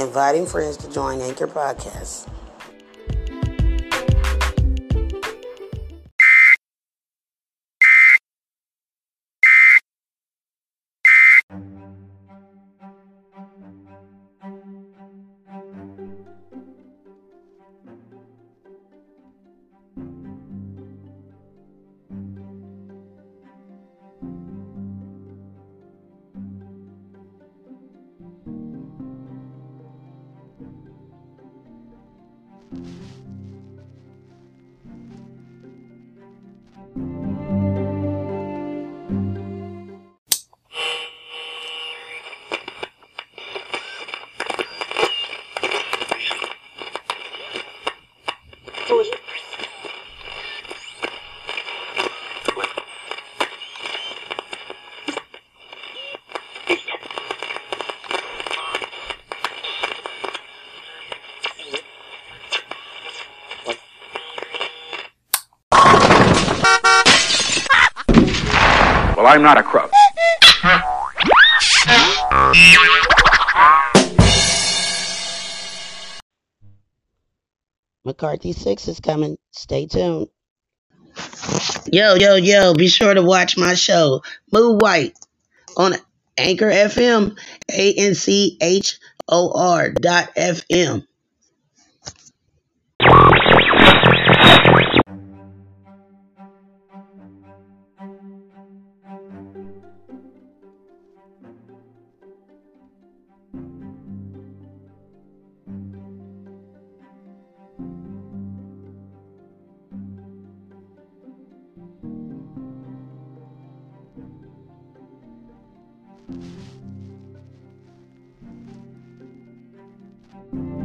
inviting friends to join Anchor Podcasts. Thank you. Well, I'm not a crook. McCarthy 6 is coming. Stay tuned. Yo, yo, yo, be sure to watch my show, Moo White, on Anchor FM, A N C H O R dot FM. Thank you.